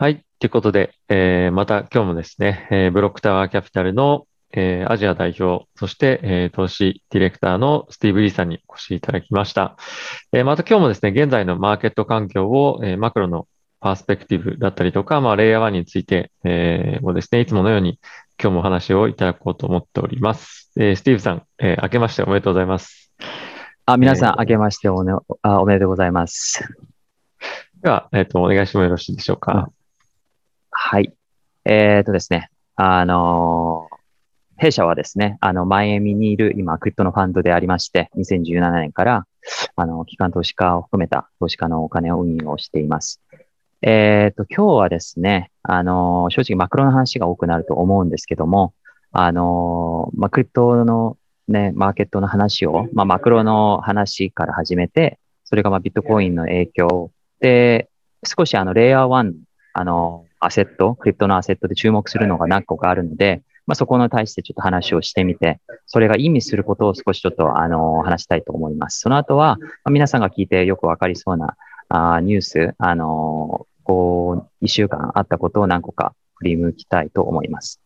はい。ということで、えー、また今日もですね、えー、ブロックタワーキャピタルの、えー、アジア代表、そして、えー、投資ディレクターのスティーブ・リーさんにお越しいただきました。えー、また今日もですね、現在のマーケット環境を、えー、マクロのパースペクティブだったりとか、まあ、レイヤー1について、えー、もですね、いつものように今日もお話をいただこうと思っております。えー、スティーブさん、えー、明けましておめでとうございます。あ、皆さん、えー、明けましてお,、ね、あおめでとうございます。では、えっ、ー、と、お願いしてもよろしいでしょうか。はい。えっ、とですね、あのー、弊社はですね、あの、マイアミにいる今、クリプトのファンドでありまして、2017年から、あの、機関投資家を含めた投資家のお金を運用しています。えっ、と、今日はですね、あの、正直マクロの話が多くなると思うんですけども、あの、まあ、クリプトのね、マーケットの話を、まあ、マクロの話から始めて、それがまあビットコインの影響で、少しあの、レイヤー1、あの、アセット、クリプトのアセットで注目するのが何個かあるので、まあ、そこに対してちょっと話をしてみて、それが意味することを少しちょっと、あの、話したいと思います。その後は、皆さんが聞いてよくわかりそうな、あニュース、あの、こう、一週間あったことを何個か振り向きたいと思います。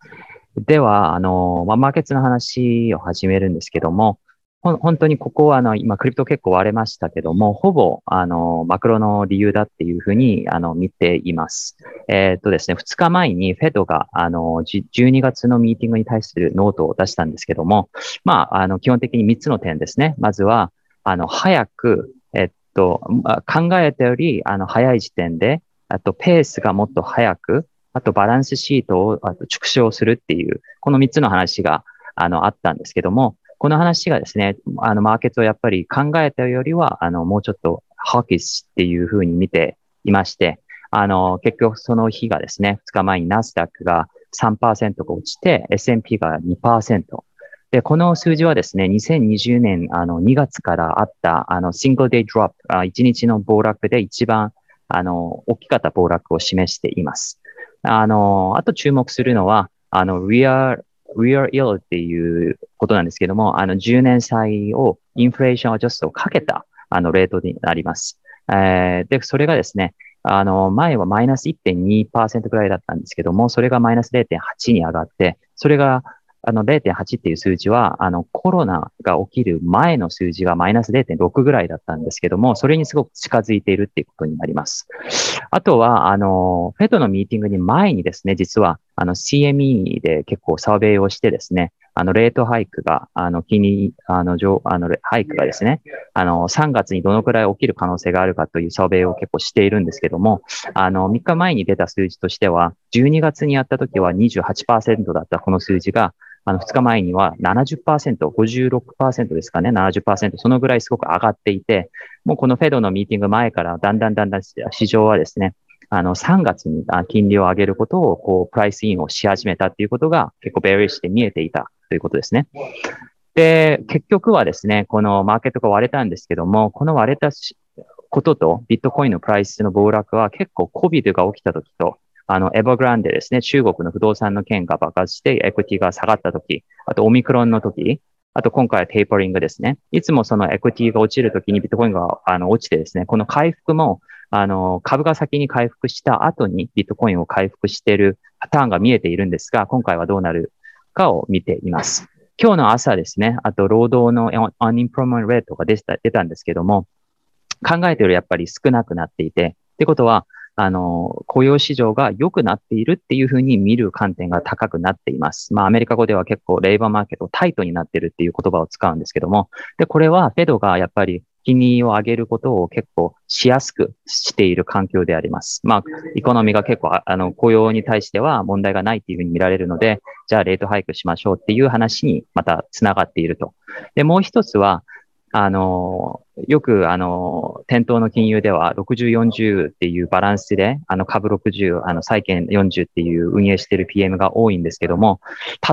では、あの、まあ、マーケットの話を始めるんですけども、本当にここは、あの、今、 crypto 結構割れましたけども、ほぼ、あの、マクロの理由だっていうふうに、あの、見ています。えー、っとですね、2日前に Fed が、あの、12月のミーティングに対するノートを出したんですけども、まあ、あの、基本的に3つの点ですね。まずは、あの、早く、えっと、考えたより、あの、早い時点で、あと、ペースがもっと早く、あと、バランスシートをあと縮小するっていう、この3つの話が、あの、あったんですけども、この話がですね、あの、マーケットをやっぱり考えたよりは、あの、もうちょっとハーキスっていうふうに見ていまして、あの、結局その日がですね、2日前にナスダックが3%が落ちて、S&P が2%。で、この数字はですね、2020年あの2月からあったあのシングルデイドロップ、あ1日の暴落で一番あの大きかった暴落を示しています。あの、あと注目するのは、あの、リア real ill っていうことなんですけども、あの10年債をインフレーションアジャストをかけたあのレートになります。えー、で、それがですね、あの、前はマイナス1.2%くらいだったんですけども、それがマイナス0.8に上がって、それがあの0.8っていう数字は、あのコロナが起きる前の数字がマイナス0.6ぐらいだったんですけども、それにすごく近づいているっていうことになります。あとは、あの、フェドのミーティングに前にですね、実は、あの CME で結構サーベイをしてですね、あの、レートハイクが、あの、気に、あの、上、あの、ハイクがですね、あの、3月にどのくらい起きる可能性があるかというサーベイを結構しているんですけども、あの、3日前に出た数字としては、12月にやった時は28%だったこの数字が、あの、2日前には70%、56%ですかね、70%、そのぐらいすごく上がっていて、もうこの Fed のミーティング前からだんだんだんだん市場はですね、あの、3月に金利を上げることを、こう、 price in をし始めたっていうことが結構 bearish で見えていたということですね。で、結局はですね、このマーケットが割れたんですけども、この割れたこととビットコインのプライスの暴落は結構 COVID が起きた時とあの、 Evergrande ですね、中国の不動産の件が爆発して、 equity が下がった時、あとオミクロンの時、あと今回はテーパリングですね。いつもそのエクティが落ちるときにビットコインがあの落ちてですね、この回復も、あの、株が先に回復した後にビットコインを回復しているパターンが見えているんですが、今回はどうなるかを見ています。今日の朝ですね、あと労働のアンインプロメントレートが出た出たんですけども、考えているやっぱり少なくなっていて、ってことは、あの、雇用市場が良くなっているっていうふうに見る観点が高くなっています。まあ、アメリカ語では結構レイバーマーケットタイトになってるっていう言葉を使うんですけども、で、これはフェドがやっぱり金利を上げることを結構しやすくしている環境であります。まあ、エコノミーが結構、あの、雇用に対しては問題がないっていうふうに見られるので、じゃあレートハイクしましょうっていう話にまた繋がっていると。で、もう一つは、あの、よく、あの、店頭の金融では60、40っていうバランスで、あの、株60、あの、債券40っていう運営している PM が多いんですけども、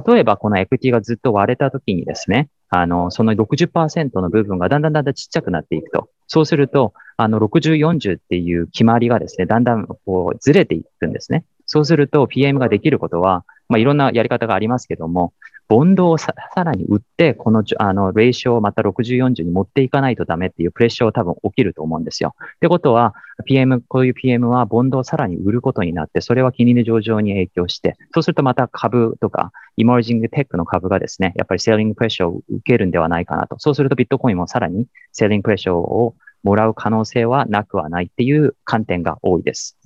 例えばこのエクティがずっと割れた時にですね、あの、その60%の部分がだんだんだんだんちっちゃくなっていくと。そうすると、あの、60、40っていう決まりがですね、だんだんこうずれていくんですね。そうすると PM ができることは、まあ、いろんなやり方がありますけども、ボンドをさらに売って、この、あの、レーションをまた60、40に持っていかないとダメっていうプレッシャーを多分起きると思うんですよ。ってことは、PM、こういう PM はボンドをさらに売ることになって、それは金利の上場に影響して、そうするとまた株とか、イマージングテックの株がですね、やっぱりセーリングプレッシャーを受けるんではないかなと。そうするとビットコインもさらにセーリングプレッシャーをもらう可能性はなくはないっていう観点が多いです。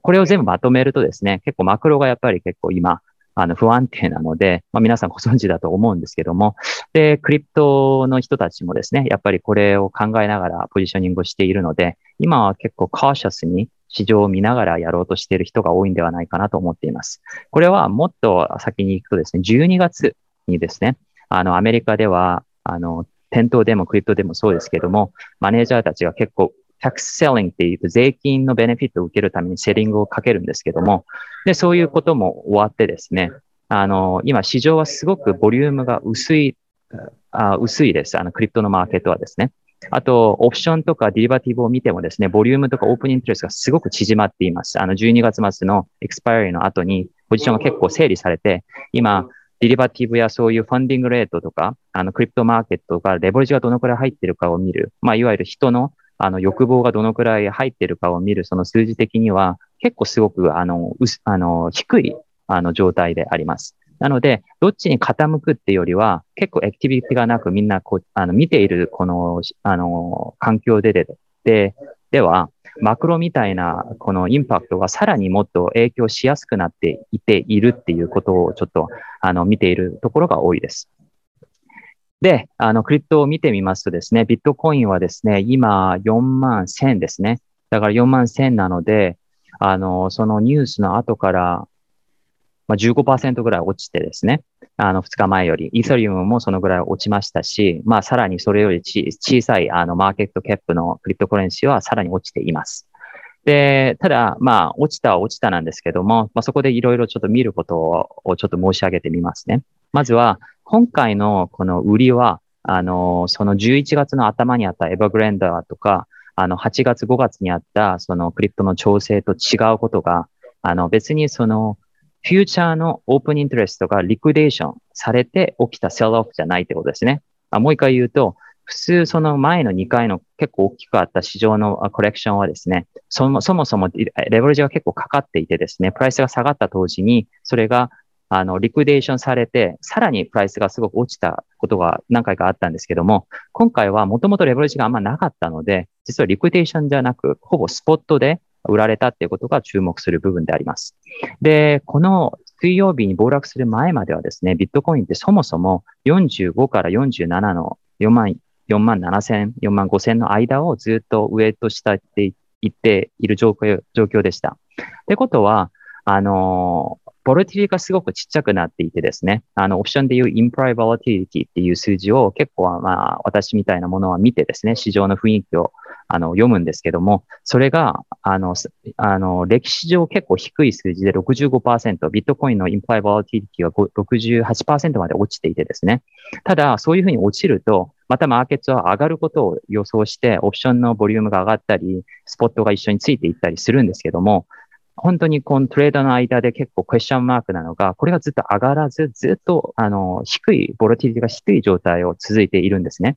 これを全部まとめるとですね、結構マクロがやっぱり結構今、あの、不安定なので、まあ、皆さんご存知だと思うんですけども、で、クリプトの人たちもですね、やっぱりこれを考えながらポジショニングをしているので、今は結構カーシャスに市場を見ながらやろうとしている人が多いんではないかなと思っています。これはもっと先に行くとですね、12月にですね、あの、アメリカでは、あの、店頭でも crypto でもそうですけども、マネージャーたちが結構 tax selling っていうと税金のベネフィットを受けるために selling をかけるんですけども、で、そういうことも終わってですね、あの、今市場はすごくボリュームが薄い、あ薄いです。あの、 crypto のマーケットはですね。あと、オプションとかデリバティブを見てもですね、ボリュームとか open interest がすごく縮まっています。あの、12月末の expiry の後に、ポジションが結構整理されて、今、ディリバティブやそういうファンディングレートとか、あの、クリプトマーケットがレバレッジがどのくらい入ってるかを見る。まあ、いわゆる人のあの、欲望がどのくらい入ってるかを見る、その数字的には、結構すごく、あの、うあの、低い、あの、状態であります。なので、どっちに傾くっていうよりは、結構アクティビティがなくみんなこう、あの、見ている、この、あの、環境でで、で、では、マクロみたいな、このインパクトがさらにもっと影響しやすくなっていているっていうことをちょっと、あの、見ているところが多いです。で、あの、クリプトを見てみますとですね、ビットコインはですね、今4万1000ですね。だから4万1000なので、あの、そのニュースの後から、まあ、15%ぐらい落ちてですね、あの、2日前より、イーサリウムもそのぐらい落ちましたし、まあ、さらにそれより小さい、あの、マーケットキャップのクリプトコレンシーはさらに落ちています。で、ただ、まあ、落ちたは落ちたなんですけども、まあ、そこでいろいろちょっと見ることをちょっと申し上げてみますね。まずは、今回のこの売りは、あの、その11月の頭にあったエバグレンダーとか、あの、8月5月にあったそのクリプトの調整と違うことが、あの、別にその、フューチャーのオープンイントレストがリクデーションされて起きたセルオフじゃないってことですね。あもう一回言うと、普通その前の2回の結構大きくあった市場のコレクションはですね、そもそもそもレベルジが結構かかっていてですね、プライスが下がった当時に、それがあの、リクデーションされて、さらにプライスがすごく落ちたことが何回かあったんですけども、今回はもともとレバレッジがあんまなかったので、実はリクデーションじゃなく、ほぼスポットで売られたっていうことが注目する部分であります。で、この水曜日に暴落する前まではですね、ビットコインってそもそも45から47の4万、4万7千、4万5千の間をずっと上と下って言っている状況状況でした。ってことは、あのボルティリがすごくちっちゃくなっていてですね、あの、オプションでいうインプライボラティリティっていう数字を結構、まあ、私みたいなものは見てですね、市場の雰囲気をあの読むんですけども、それが、あの、あの歴史上結構低い数字で65%、ビットコインのインプライボラティリティは68%まで落ちていてですね、ただ、そういうふうに落ちると、またマーケットは上がることを予想して、オプションのボリュームが上がったり、スポットが一緒についていったりするんですけども、本当にこのトレードの間で結構クエスチョンマークなのが、これがずっと上がらず、ずっと、あの、低い、ボロティリティが低い状態を続いているんですね。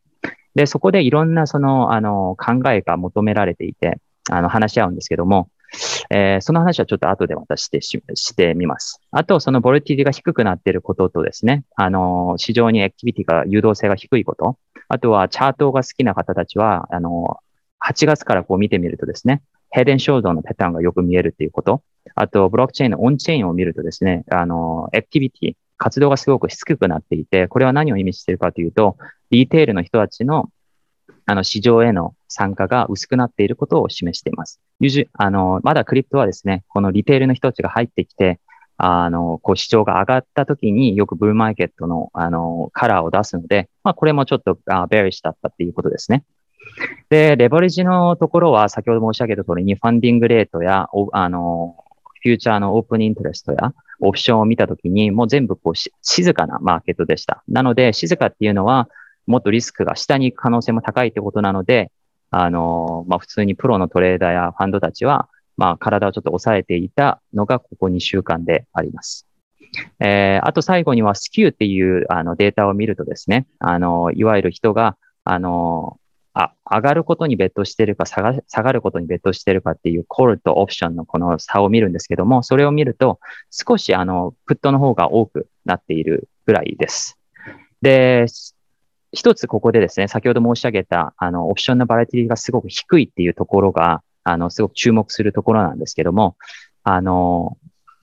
で、そこでいろんなその、あの、考えが求められていて、あの、話し合うんですけども、えー、その話はちょっと後でまたしてし、してみます。あと、そのボルティティが低くなっていることとですね、あの、市場にアクティビティが誘導性が低いこと、あとはチャートが好きな方たちは、あの、8月からこう見てみるとですね、 head and shoulder のパターンがよく見えるっていうこと。あと、ブロックチェーンの on-chain を見るとですね、あの、 activity、活動がすごく低くなっていて、これは何を意味しているかというと、 retail の人たちの、あの、市場への参加が薄くなっていることを示しています。あの、まだ crypto はですね、この retail の人たちが入ってきて、あの、こう、市場が上がった時によく bull market の、あの、カラーを出すので、まあ、これもちょっと、あ bearish だったっていうことですね。で、レバレッジのところは先ほど申し上げた通りにファンディングレートや、あの、フューチャーのオープンイントレストやオプションを見たときに、もう全部こう静かなマーケットでした。なので、静かっていうのは、もっとリスクが下に行く可能性も高いってことなので、あの、まあ、普通にプロのトレーダーやファンドたちは、まあ、体をちょっと抑えていたのがここ2週間であります。えー、あと最後にはスキューっていうあのデータを見るとですね、あの、いわゆる人が、あの、あ、上がることにベットしてるか下が、下がることにベットしてるかっていうコールとオプションのこの差を見るんですけども、それを見ると少しあの、プットの方が多くなっているぐらいです。で、一つここでですね、先ほど申し上げた、あの、オプションのバラエティがすごく低いっていうところが、あの、すごく注目するところなんですけども、あの、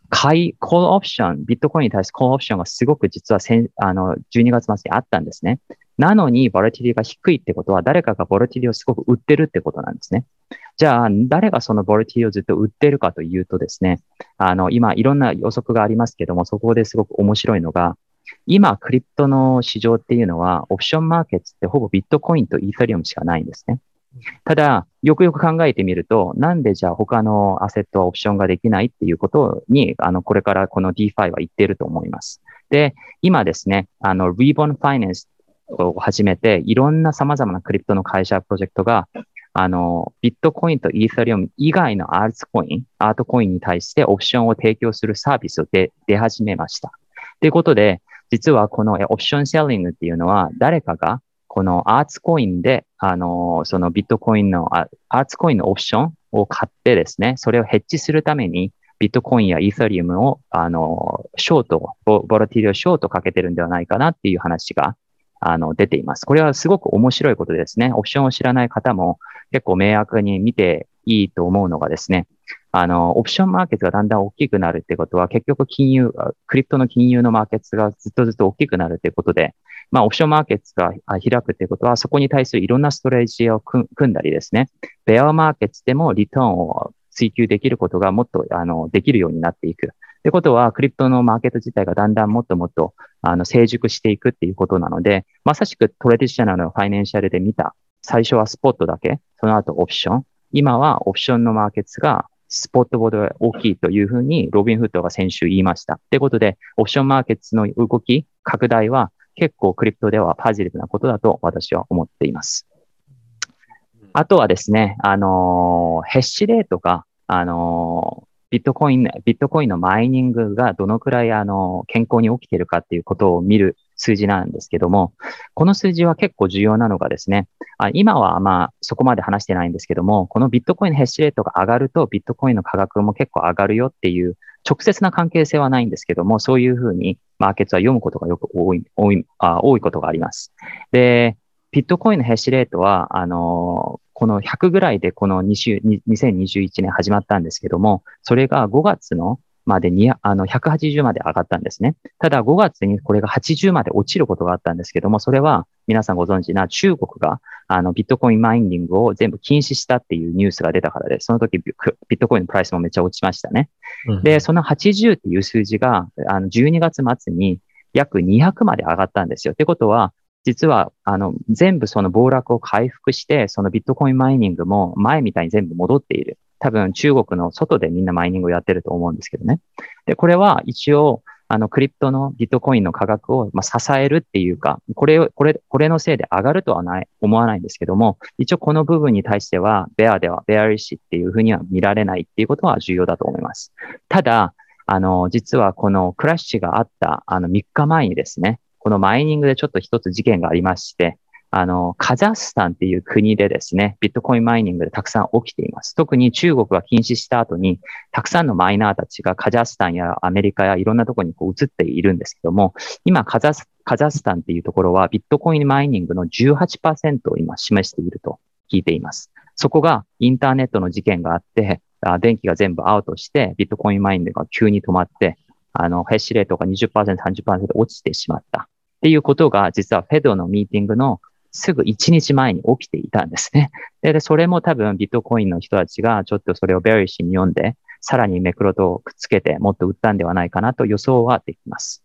買い、コールオプション、ビットコインに対してコールオプションがすごく実は先、あの、12月末にあったんですね。なのに、ボラティリが低いってことは、誰かがボラティリをすごく売ってるってことなんですね。じゃあ、誰がそのボラティリをずっと売ってるかというとですね、あの、今、いろんな予測がありますけども、そこですごく面白いのが、今、クリプトの市場っていうのは、オプションマーケットってほぼビットコインとイーサリアムしかないんですね。ただ、よくよく考えてみると、なんでじゃあ他のアセットはオプションができないっていうことに、あの、これからこの DeFi は言ってると思います。で、今ですね、あの、Reborn Finance を始めて、いろんな様々なクリプトの会社、プロジェクトが、あの、ビットコインとイーサリアム以外のアーツコイン、アートコインに対してオプションを提供するサービスを出始めました。ということで、実はこのオプションセーリングっていうのは、誰かがこのアーツコインで、あの、そのビットコインの、アーツコインのオプションを買ってですね、それをヘッジするために、ビットコインやイーサリアムを、あの、ショート、ボラティリをショートかけてるんではないかなっていう話があの、出ています。これはすごく面白いことですね、オプションを知らない方も結構明確に見ていいと思うのがですね、あの、オプションマーケットがだんだん大きくなるってことは、結局金融、クリプトの金融のマーケットがずっとずっと大きくなるってことで、まあ、オプションマーケットが開くってことは、そこに対するいろんなストレージを組んだりですね、ベアマーケットでもリターンを追求できることがもっと、あの、できるようになっていく。ってことは、クリプトのマーケット自体がだんだんもっともっと、あの、成熟していくっていうことなので、まさしくトレディショナルのファイナンシャルで見た、最初はスポットだけ、その後オプション。今はオプションのマーケットがスポットボードが大きいというふうにロビンフットが先週言いました。ってことで、オプションマーケットの動き、拡大は結構クリプトではパジティブなことだと私は思っています。あとはですね、あのー、ヘッシュレートが、あのー、ビットコイン、ビットコインのマイニングがどのくらいあの健康に起きてるかっていうことを見る数字なんですけども、この数字は結構重要なのがですね、あ今はまあそこまで話してないんですけども、このビットコインのヘッシュレートが上がるとビットコインの価格も結構上がるよっていう直接な関係性はないんですけども、そういうふうにマーケットは読むことがよく多い、多い、あ多いことがあります。で、ビットコインのヘッシュレートは、あのこの100ぐらいでこの2021年始まったんですけども、それが5月のまでに、あの、180まで上がったんですね。ただ5月にこれが80まで落ちることがあったんですけども、それは皆さんご存知な中国が、あの、ビットコインマイニングを全部禁止したっていうニュースが出たからで、その時ビットコインのプライスもめっちゃ落ちましたね。うん、で、その80っていう数字が、あの、12月末に約200まで上がったんですよ。ってことは、実は、あの、全部その暴落を回復して、そのビットコインマイニングも前みたいに全部戻っている。多分中国の外でみんなマイニングをやってると思うんですけどね。で、これは一応、あの、クリプトのビットコインの価格を、ま、支えるっていうか、これを、これ、これのせいで上がるとはない、思わないんですけども、一応この部分に対しては、ベアでは、ベアリッシュっていうふうには見られないっていうことは重要だと思います。ただ、あの、実はこのクラッシュがあった、あの、3日前にですね、このマイニングでちょっと一つ事件がありまして、あの、カザスタンっていう国でですね、ビットコインマイニングでたくさん起きています。特に中国が禁止した後に、たくさんのマイナーたちがカザスタンやアメリカやいろんなところにこう移っているんですけども、今カザスカザスタンっていうところはビットコインマイニングの18%を今示していると聞いています。そこがインターネットの事件があって、あ電気が全部アウトして、ビットコインマイニングが急に止まって、あの、ヘッシュレートが20%、30%落ちてしまった。っていうことが、実はフェドのミーティングのすぐ1日前に起きていたんですね。で、それも多分ビットコインの人たちがちょっとそれをベリッシュに読んで、さらにメクロとくっつけてもっと売ったんではないかなと予想はできます。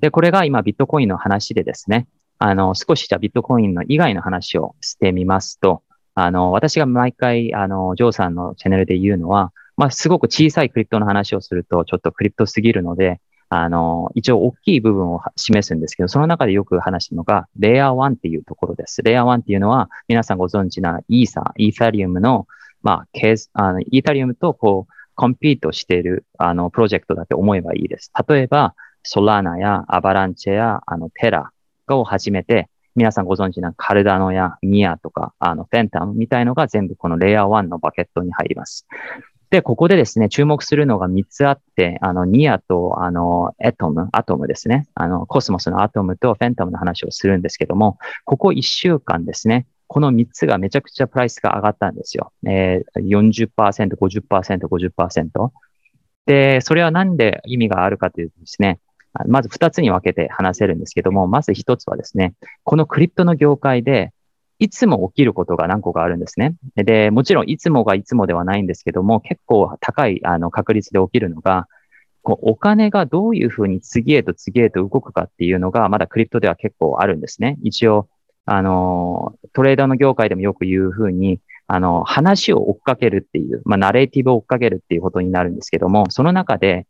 で、これが今ビットコインの話でですね、あの、少しじゃビットコインの以外の話をしてみますと、あの、私が毎回、あの、ジョーさんのチャンネルで言うのは、まあ、すごく小さいクリプトの話をすると、ちょっとクリプトすぎるので、あの、一応大きい部分を示すんですけど、その中でよく話すのが、レイヤー1っていうところです。レイヤー1っていうのは、皆さんご存知なイーサ、イーサリウムの、まあ、ケース、あの、イーサリウムと、こう、コンピートしている、あの、プロジェクトだって思えばいいです。例えば、ソラーナやアバランチェや、あの、テラを始めて、皆さんご存知なカルダノやニアとか、あの、フェンタムみたいのが全部このレイヤー1のバケットに入ります。で、ここでですね、注目するのが3つあって、あの、ニアと、あの、エトム、アトムですね。あの、コスモスのアトムとフェンタムの話をするんですけども、ここ1週間ですね、この3つがめちゃくちゃプライスが上がったんですよ。えー、40%、50%、50%。で、それはなんで意味があるかというとですね、まず2つに分けて話せるんですけども、まず1つはですね、このクリプトの業界で、いつも起きることが何個かあるんですね。で、もちろんいつもがいつもではないんですけども、結構高いあの確率で起きるのが、こうお金がどういうふうに次へと次へと動くかっていうのが、まだクリプトでは結構あるんですね。一応、あの、トレーダーの業界でもよく言うふうに、あの、話を追っかけるっていう、まあ、ナレーティブを追っかけるっていうことになるんですけども、その中で、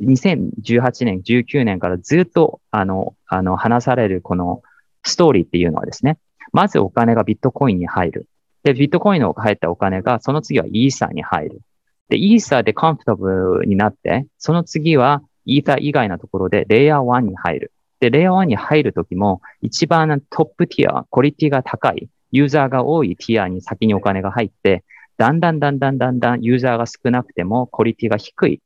2018年、19年からずっと、あの、あの、話されるこのストーリーっていうのはですね、まずお金がビットコインに入る。で、ビットコインの入ったお金が、その次はイーサーに入る。で、イーサーでコンフォタブルになって、その次はイーサー以外のところでレイヤー1に入る。で、レイヤー1に入るときも、一番トップティア、クオリティが高い、ユーザーが多いティアに先にお金が入って、だんだんだんだんだんだんユーザーが少なくても、クオリティが低い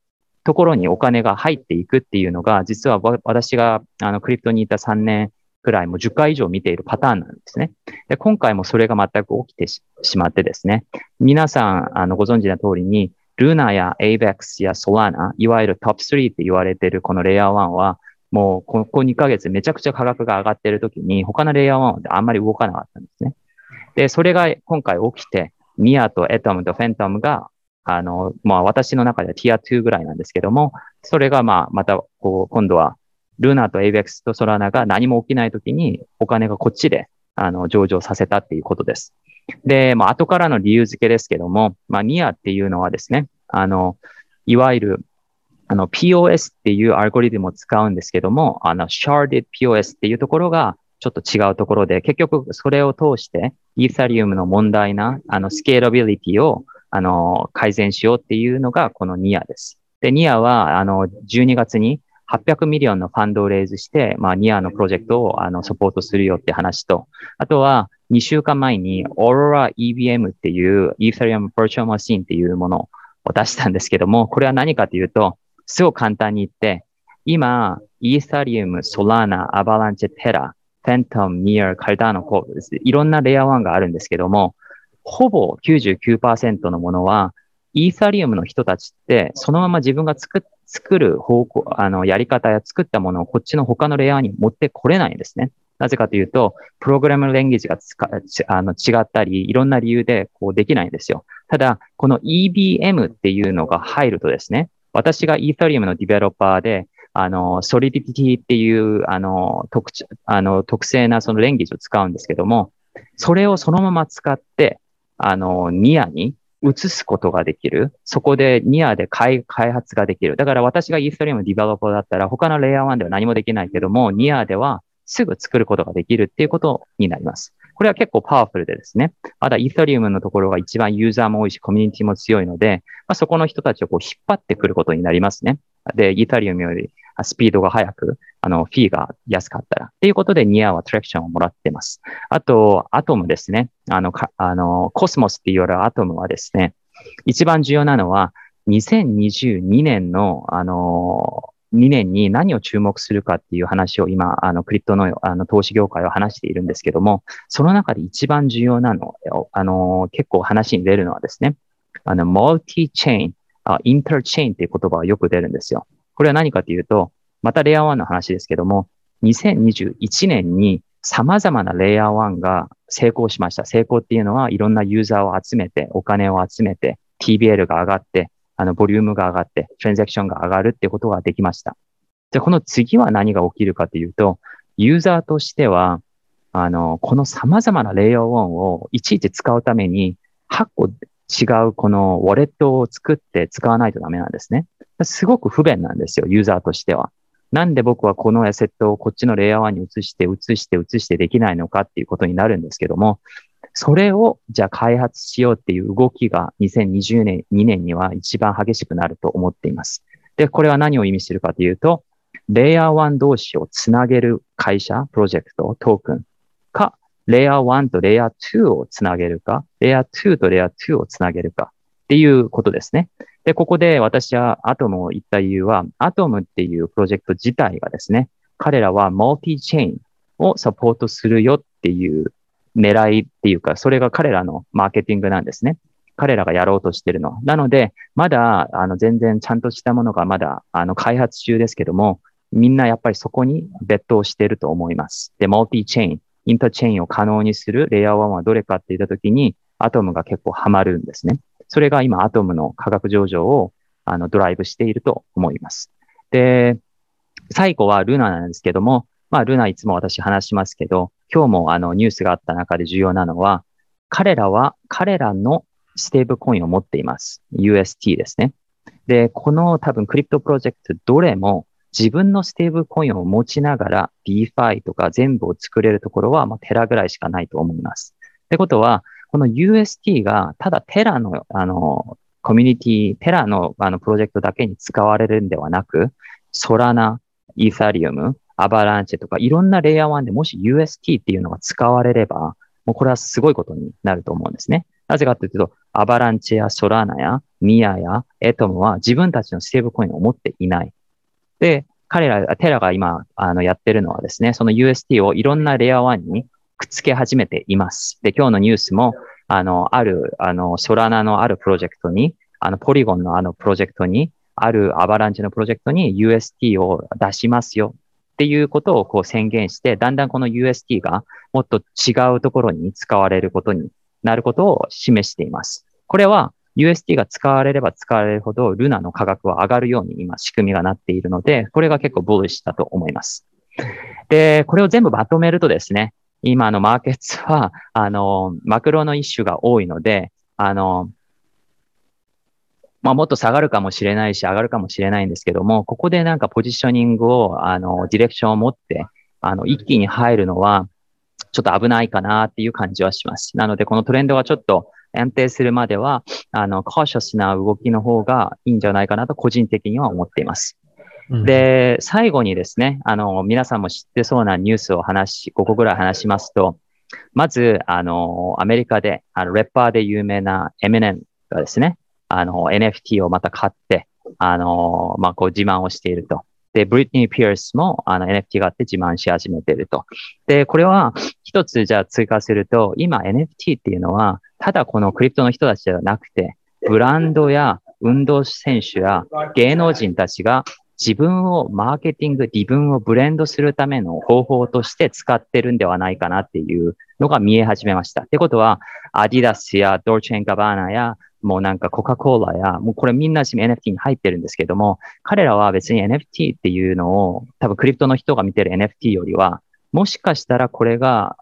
ところにお金が入っていくっていうのが、実は私があのクリプトにいた3年くらいも10回以上見ているパターンなんですね。で今回もそれが全く起きてしまってですね、皆さんあのご存知の通りに、ルナや AVEX や Solana、いわゆるトップ3って言われているこのレイヤー1は、もうここ2ヶ月めちゃくちゃ価格が上がっている時に、他のレイヤー1はあんまり動かなかったんですね。で、それが今回起きて、ニアとエトムとフェントムが、あの、まあ私の中ではティア2ぐらいなんですけども、それがまあまたこう今度はルナと ABEX とソラナが何も起きないときにお金がこっちであの上場させたっていうことです。で、まあ、後からの理由付けですけども、まあ、ニアっていうのはですね、あの、いわゆる、あの、POS っていうアルゴリズムを使うんですけども、あの、sharded POS っていうところがちょっと違うところで、結局それを通して、イーサリウムの問題な、あの、スケーラビリティを、あの、改善しようっていうのがこの Near です。で、 Near は、あの、12月に800 million のファンドを raise して、まあ、 Near のプロジェクトをあのサポートするよって話と、あとは2週間前に Aurora EVM っていう Ethereum Virtual Machine っていうものを出したんですけども、これは何かというと、すごく簡単に言って、今、Ethereum、Solana、Avalanche、Terra、 Fantom、Near、Cardano、こういろんなレイヤー1があるんですけども、ほぼ99%のものは、イーサリウムの人たちって、そのまま自分が作作る方向、あの、やり方や作ったものをこっちの他のレイヤーに持ってこれないんですね。なぜかというと、プログラムレンゲージがつかあの違ったり、いろんな理由でこうできないんですよ。ただ、この EBM っていうのが入るとですね、私が Ethereum のディベロッパーで、あの、ソリディティっていう、あの、特あの特性なそのレンゲージを使うんですけども、それをそのまま使って、あの、ニアに移すことができる。そこでニアで開発ができる。だから私がイーストリームディベロッパーだったら他のレイヤー1では何もできないけども、ニアではすぐ作ることができるっていうことになります。これは結構パワフルでですね、まだイーサリウムのところが一番ユーザーも多いし、コミュニティも強いので、まあ、そこの人たちをこう引っ張ってくることになりますね。で、イーサリウムよりスピードが速く、あの、フィーが安かったら。っていうことで、ニアはトラクションをもらってます。あと、アトムですね。あの、あの、コスモスって言われるアトムはですね、一番重要なのは、2022年の、あの、2年に何を注目するかっていう話を今、あの、クリプトのあの投資業界は話しているんですけども、その中で一番重要なの、あの、結構話に出るのはですね、あの、モルティチェーン、インターチェーンっていう言葉がよく出るんですよ。これは何かというと、またレイヤー1の話ですけども、2021年に様々なレイヤー1が成功しました。成功っていうのはいろんなユーザーを集めて、お金を集めて、TBL が上がって、あの、ボリュームが上がって、トランザクションが上がるってことができました。で、この次は何が起きるかというと、ユーザーとしては、あの、この様々なレイヤー1をいちいち使うために、8個違うこのウォレットを作って使わないとダメなんですね。すごく不便なんですよ、ユーザーとしては。なんで僕はこのアセットをこっちのレイヤー1に移して、移して、移してできないのかっていうことになるんですけども、それをじゃあ開発しようっていう動きが2020年、2年には一番激しくなると思っています。で、これは何を意味しているかというと、レイヤー1同士をつなげる会社、プロジェクト、トークン、レイヤー1とレイヤー2をつなげるか、レイヤー2とレイヤー2をつなげるかっていうことですね。で、ここで私はアトムを言った理由は、アトムっていうプロジェクト自体がですね、彼らはマルティチェーンをサポートするよっていう狙いっていうか、それが彼らのマーケティングなんですね。彼らがやろうとしてるの。なので、まだ、あの、全然ちゃんとしたものがまだ、あの、開発中ですけども、みんなやっぱりそこに別途してると思います。で、マルティチェーン、インターチェーンを可能にするレイヤー1はどれかって言ったときに、アトムが結構ハマるんですね。それが今、アトムの価格上場をあのドライブしていると思います。で、最後はルナなんですけども、まあ、ルナいつも私話しますけど、今日もあのニュースがあった中で重要なのは、彼らは彼らのステーブコインを持っています。UST ですね。で、この多分 crypto プロジェクトどれも自分のステーブルコインを持ちながら DeFi とか全部を作れるところは、まあ、テラぐらいしかないと思います。ってことは、この UST がただテラの、あの、コミュニティ、テラのあのプロジェクトだけに使われるんではなく、ソラナ、イーサリウム、アバランチェとかいろんなレイヤー1でもし UST っていうのが使われれば、もうこれはすごいことになると思うんですね。なぜかというと、アバランチェやソラナやミアや Atom は自分たちのステーブルコインを持っていない。で、彼ら、テラが今、あの、やってるのはですね、その UST をいろんなレイヤー1にくっつけ始めています。で、今日のニュースも、あの、ある、あの、ソラナのあるプロジェクトに、あの、ポリゴンのあのプロジェクトに、あるアバランチのプロジェクトに UST を出しますよっていうことをこう宣言して、だんだんこの UST がもっと違うところに使われることになることを示しています。これは UST が使われれば使われるほどルナの価格は上がるように今仕組みがなっているので、これが結構ブルシだと思います。で、これを全部まとめるとですね、今のマーケットは、あの、マクロの一種が多いので、あの、まあ、もっと下がるかもしれないし、上がるかもしれないんですけども、ここでなんかポジショニングを、あの、ディレクションを持って、あの、一気に入るのは、ちょっと危ないかなっていう感じはします。なので、このトレンドがちょっと安定するまでは、あの、カーシャスな動きの方がいいんじゃないかなと個人的には思っています。で、最後にですね、あの、皆さんも知ってそうなニュースを話し、5個ぐらい話しますと、まず、あの、アメリカで、あの、レッパーで有名なエミネンがですね、あの、NFT をまた買って、あの、まあ、こう自慢をしていると。で、ブリットニー・ピアスもあの NFT があって自慢し始めていると。で、これは一つじゃあ追加すると、今 NFT っていうのは、ただこのクリプトの人たちではなくて、ブランドや運動選手や芸能人たちが自分をマーケティング、自分をブレンドするための方法として使ってるんではないかなっていうのが見え始めました。ってことは、アディダスやドルチェンガバーナやもうなんかコカ・コーラや、もうこれみんな NFT に入ってるんですけども、彼らは別に NFT っていうのを、多分クリプトの人が見てる NFT よりは、もしかしたらこれが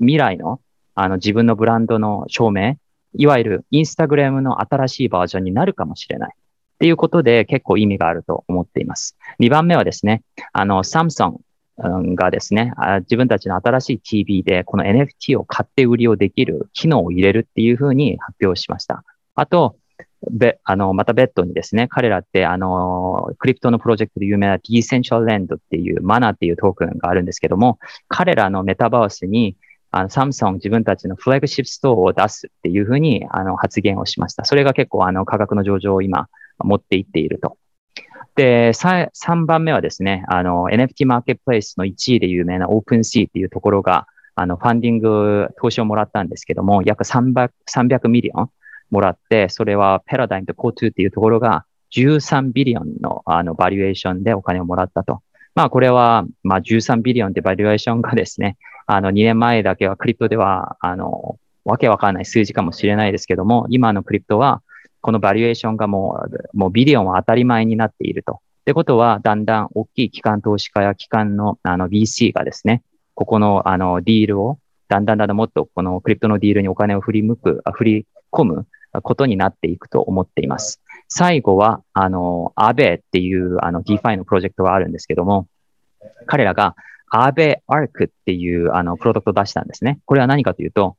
未来のあの自分のブランドの証明、いわゆるインスタグラムの新しいバージョンになるかもしれない。っていうことで結構意味があると思っています。2番目はですね、あの、サムソンがですね、自分たちの新しい TV でこの NFT を買って売りをできる機能を入れるっていうふうに発表しました。あと、べ、あの、また別途にですね、彼らって、あの、クリプトのプロジェクトで有名な Decentral Land っていうマナーっていうトークンがあるんですけども、彼らのメタバースに、あの、サムソン自分たちの flagship store を出すっていうふうに、あの、発言をしました。それが結構、あの、価格の上場を今、持っていっていると。で、3番目はですね、あの、NFT マーケットプレイスの1位で有名な OpenSea っていうところが、あの、 funding、投資をもらったんですけども、約300、300 million もらって、それは Paradigm と Coatue っていうところが13 billion のあの valuation でお金をもらったと。まあこれは、まあ13 billion って valuation がですね、あの2年前だけは crypto では、あの、わけわかんない数字かもしれないですけども、今の crypto は、この valuation がもう、もう billion は当たり前になっていると。ってことは、だんだん大きい機関投資家や機関のあの VC がですね、ここのあの deal を、だんだんだんだんもっとこの crypto の deal にお金を振り向く、振り込むことになっていくと思っています。最後は、あの、アベっていう、あの、DeFi のプロジェクトがあるんですけども、彼らがアベアークっていう、あの、プロダクトを出したんですね。これは何かというと、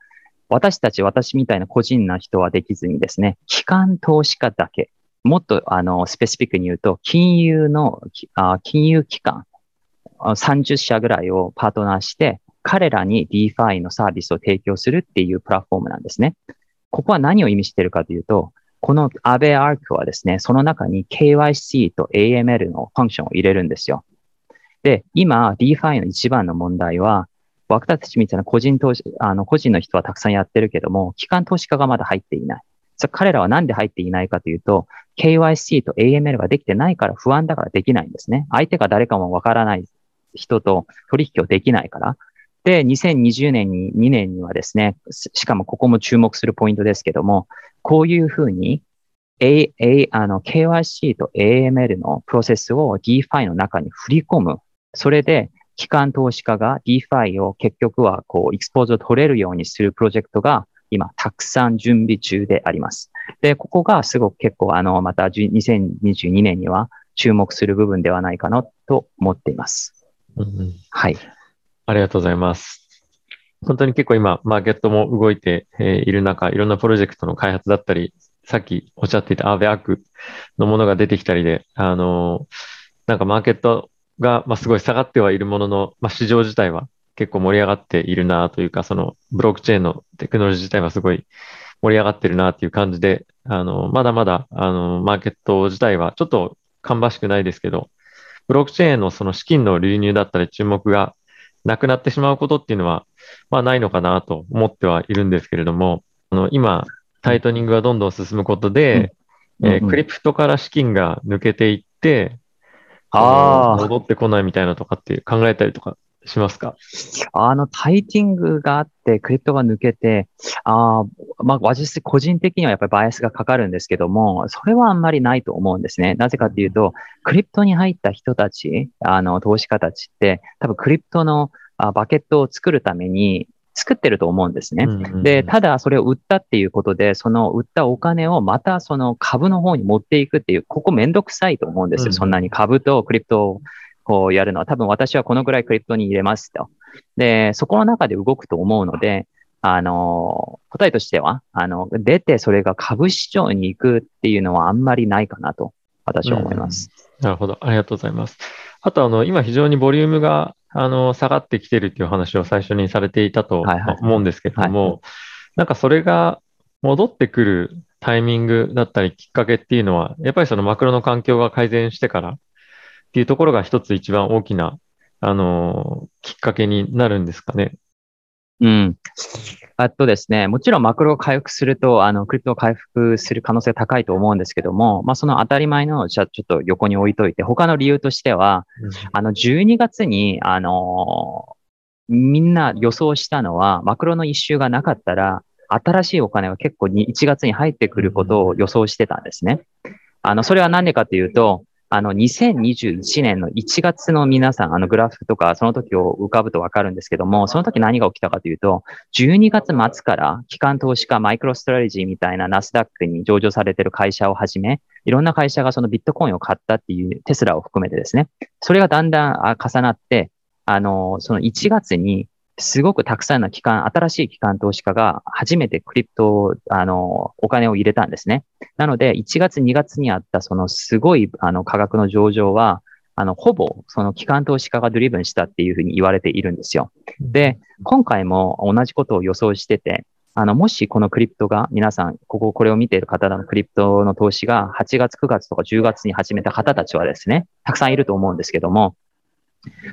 私たち、私みたいな個人な人はできずにですね、機関投資家だけ、もっとあのスペシフィックに言うと、金融の、あ金融機関、30社ぐらいをパートナーして、彼らに DeFi のサービスを提供するっていうプラットフォームなんですね。ここは何を意味しているかというと、この Aave Arc はですね、その中に KYC と AML のファンクションを入れるんですよ。で、今 DeFi の一番の問題は、僕たちみたいな個人投資、あの、個人の人はたくさんやってるけども、機関投資家がまだ入っていない。そ彼らはなんで入っていないかというと、KYC と AML ができてないから不安だからできないんですね。相手が誰かもわからない人と取引をできないから。で、2020年に、2年にはですね、しかもここも注目するポイントですけども、こういうふうに、A、A、あの、KYC と AML のプロセスを DeFi の中に振り込む。それで、機関投資家が DeFi を結局はこう、エクスポーズを取れるようにするプロジェクトが今、たくさん準備中であります。で、ここがすごく結構、あの、また2022年には注目する部分ではないかなと思っています。うん、はい。ありがとうございます。本当に結構今、マーケットも動いている中、いろんなプロジェクトの開発だったり、さっきおっしゃっていたアーベアークのものが出てきたりで、あの、なんかマーケットが、まあ、すごい下がってはいるものの、まあ、市場自体は結構盛り上がっているなというか、そのブロックチェーンのテクノロジー自体はすごい盛り上がってるなっていう感じで、あの、まだまだ、あの、マーケット自体はちょっと芳しくないですけど、ブロックチェーンのその資金の流入だったり注目がなくなってしまうことっていうのは、まあないのかなと思ってはいるんですけれども、あの、今、タイトニングがどんどん進むことで、うん、えー、クリプトから資金が抜けていって、ああ。戻ってこないみたいなとかって考えたりとかしますか？あの、タイティングがあって、クリプトが抜けて、ああ、まあ、私、個人的にはやっぱりバイアスがかかるんですけども、それはあんまりないと思うんですね。なぜかっていうと、クリプトに入った人たち、あの、投資家たちって、多分クリプトのあバケットを作るために、作ってると思うんですね。で、ただそれを売ったっていうことで、その売ったお金をまたその株の方に持っていくっていう、ここめんどくさいと思うんですよ。そんなに株とクリプトをこうやるのは。多分私はこのぐらいクリプトに入れますと。で、そこの中で動くと思うので、あの、答えとしては、あの、出てそれが株市場に行くっていうのはあんまりないかなと、私は思います。うん、なるほど。ありがとうございます。あと、あの、今非常にボリュームがあの、下がってきてるっていう話を最初にされていたと思うんですけれども、なんかそれが戻ってくるタイミングだったりきっかけっていうのは、やっぱりそのマクロの環境が改善してからっていうところが一つ一番大きな、あの、きっかけになるんですかね。うん。あとですね、もちろんマクロが回復すると、あの、クリプトが回復する可能性高いと思うんですけども、まあ、その当たり前の、じゃあちょっと横に置いといて、他の理由としては、うん、あの、12月に、あのみんな予想したのは、マクロの一周がなかったら、新しいお金は結構に1月に入ってくることを予想してたんですね。あの、それは何でかというと、あの、2021年の1月の皆さん、あのグラフとか、その時を浮かぶとわかるんですけども、その時何が起きたかというと、12月末から機関投資家、マイクロストラテジーみたいなナスダックに上場されてる会社をはじめ、いろんな会社がそのビットコインを買ったっていうテスラを含めてですね、それがだんだん重なって、あの、その1月にすごくたくさんの機関、新しい機関投資家が初めてクリプトを、あの、お金を入れたんですね。なので、1月、2月にあったそのすごい、あの、価格の上場は、あの、ほぼ、その機関投資家がドリブンしたっていうふうに言われているんですよ。で、今回も同じことを予想してて、あの、もしこのクリプトが、皆さん、ここ、これを見ている方のクリプトの投資が8月、9月とか10月に始めた方たちはですね、たくさんいると思うんですけども、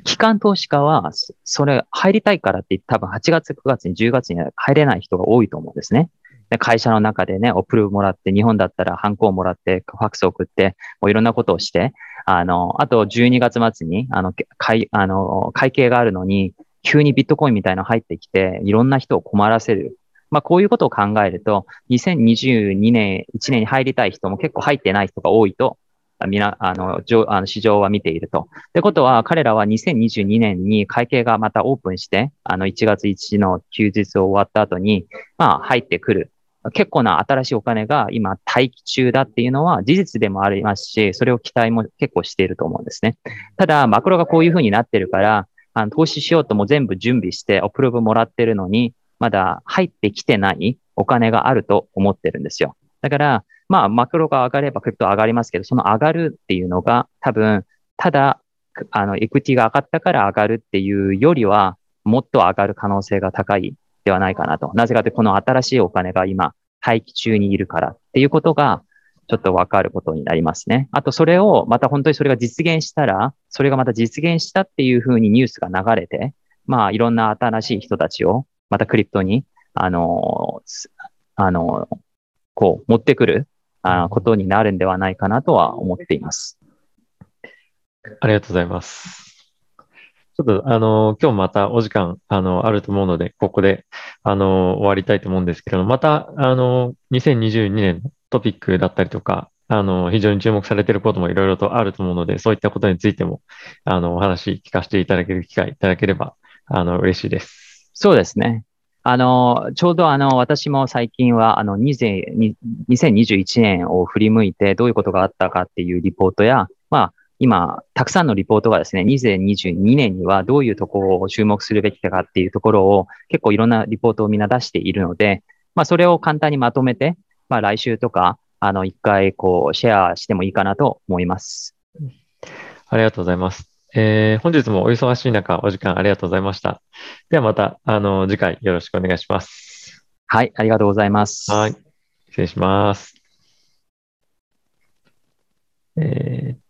機関投資家は、それ入りたいからってって多分8月、9月に10月に入れない人が多いと思うんですね。で会社の中でね、オプルもらって、日本だったらハンコをもらって、ファックスを送って、もういろんなことをして、あの、あと12月末に、あの、会、あの、会計があるのに、急にビットコインみたいなの入ってきて、いろんな人を困らせる。まあ、こういうことを考えると、2022年、1年に入りたい人も結構入ってない人が多いとみな、あの、あの市場は見ていると。ってことは、彼らは2022年に会計がまたオープンして、あの、1月1日の休日を終わった後に、まあ、入ってくる。結構な新しいお金が今待機中だっていうのは事実でもありますし、それを期待も結構していると思うんですね。ただ、マクロがこういうふうになってるから、あの投資しようとも全部準備して、アプローブもらってるのに、まだ入ってきてないお金があると思ってるんですよ。だから、まあ、マクロが上がればクリプト上がりますけど、その上がるっていうのが多分、ただ、あの、エクティが上がったから上がるっていうよりは、もっと上がる可能性が高いではないかなと。なぜかというと、この新しいお金が今、廃棄中にいるからっていうことが、ちょっとわかることになりますね。あと、それを、また本当にそれが実現したら、それがまた実現したっていうふうにニュースが流れて、まあ、いろんな新しい人たちを、またクリプトに、あの、あの、こう、持ってくる、あことになるんではないかなとは思っています。ありがとうございます。ちょっと、あの、今日またお時間、あの、あると思うので、ここで、あの、終わりたいと思うんですけど、また、あの、2022年のトピックだったりとか、あの、非常に注目されていることもいろいろとあると思うので、そういったことについても、あの、お話聞かせていただける機会いただければ、あの、嬉しいです。そうですね。あの、ちょうどあの、私も最近は、あの、2021年を振り向いてどういうことがあったかっていうリポートや、まあ、今、たくさんのリポートがですね、2022年にはどういうところを注目するべきかっていうところを結構いろんなリポートをみんな出しているので、まあそれを簡単にまとめて、まあ来週とか、あの、一回こうシェアしてもいいかなと思います。ありがとうございます。えー、本日もお忙しい中、お時間ありがとうございました。ではまた、あの、次回よろしくお願いします。はい、ありがとうございます。はい、失礼します。えー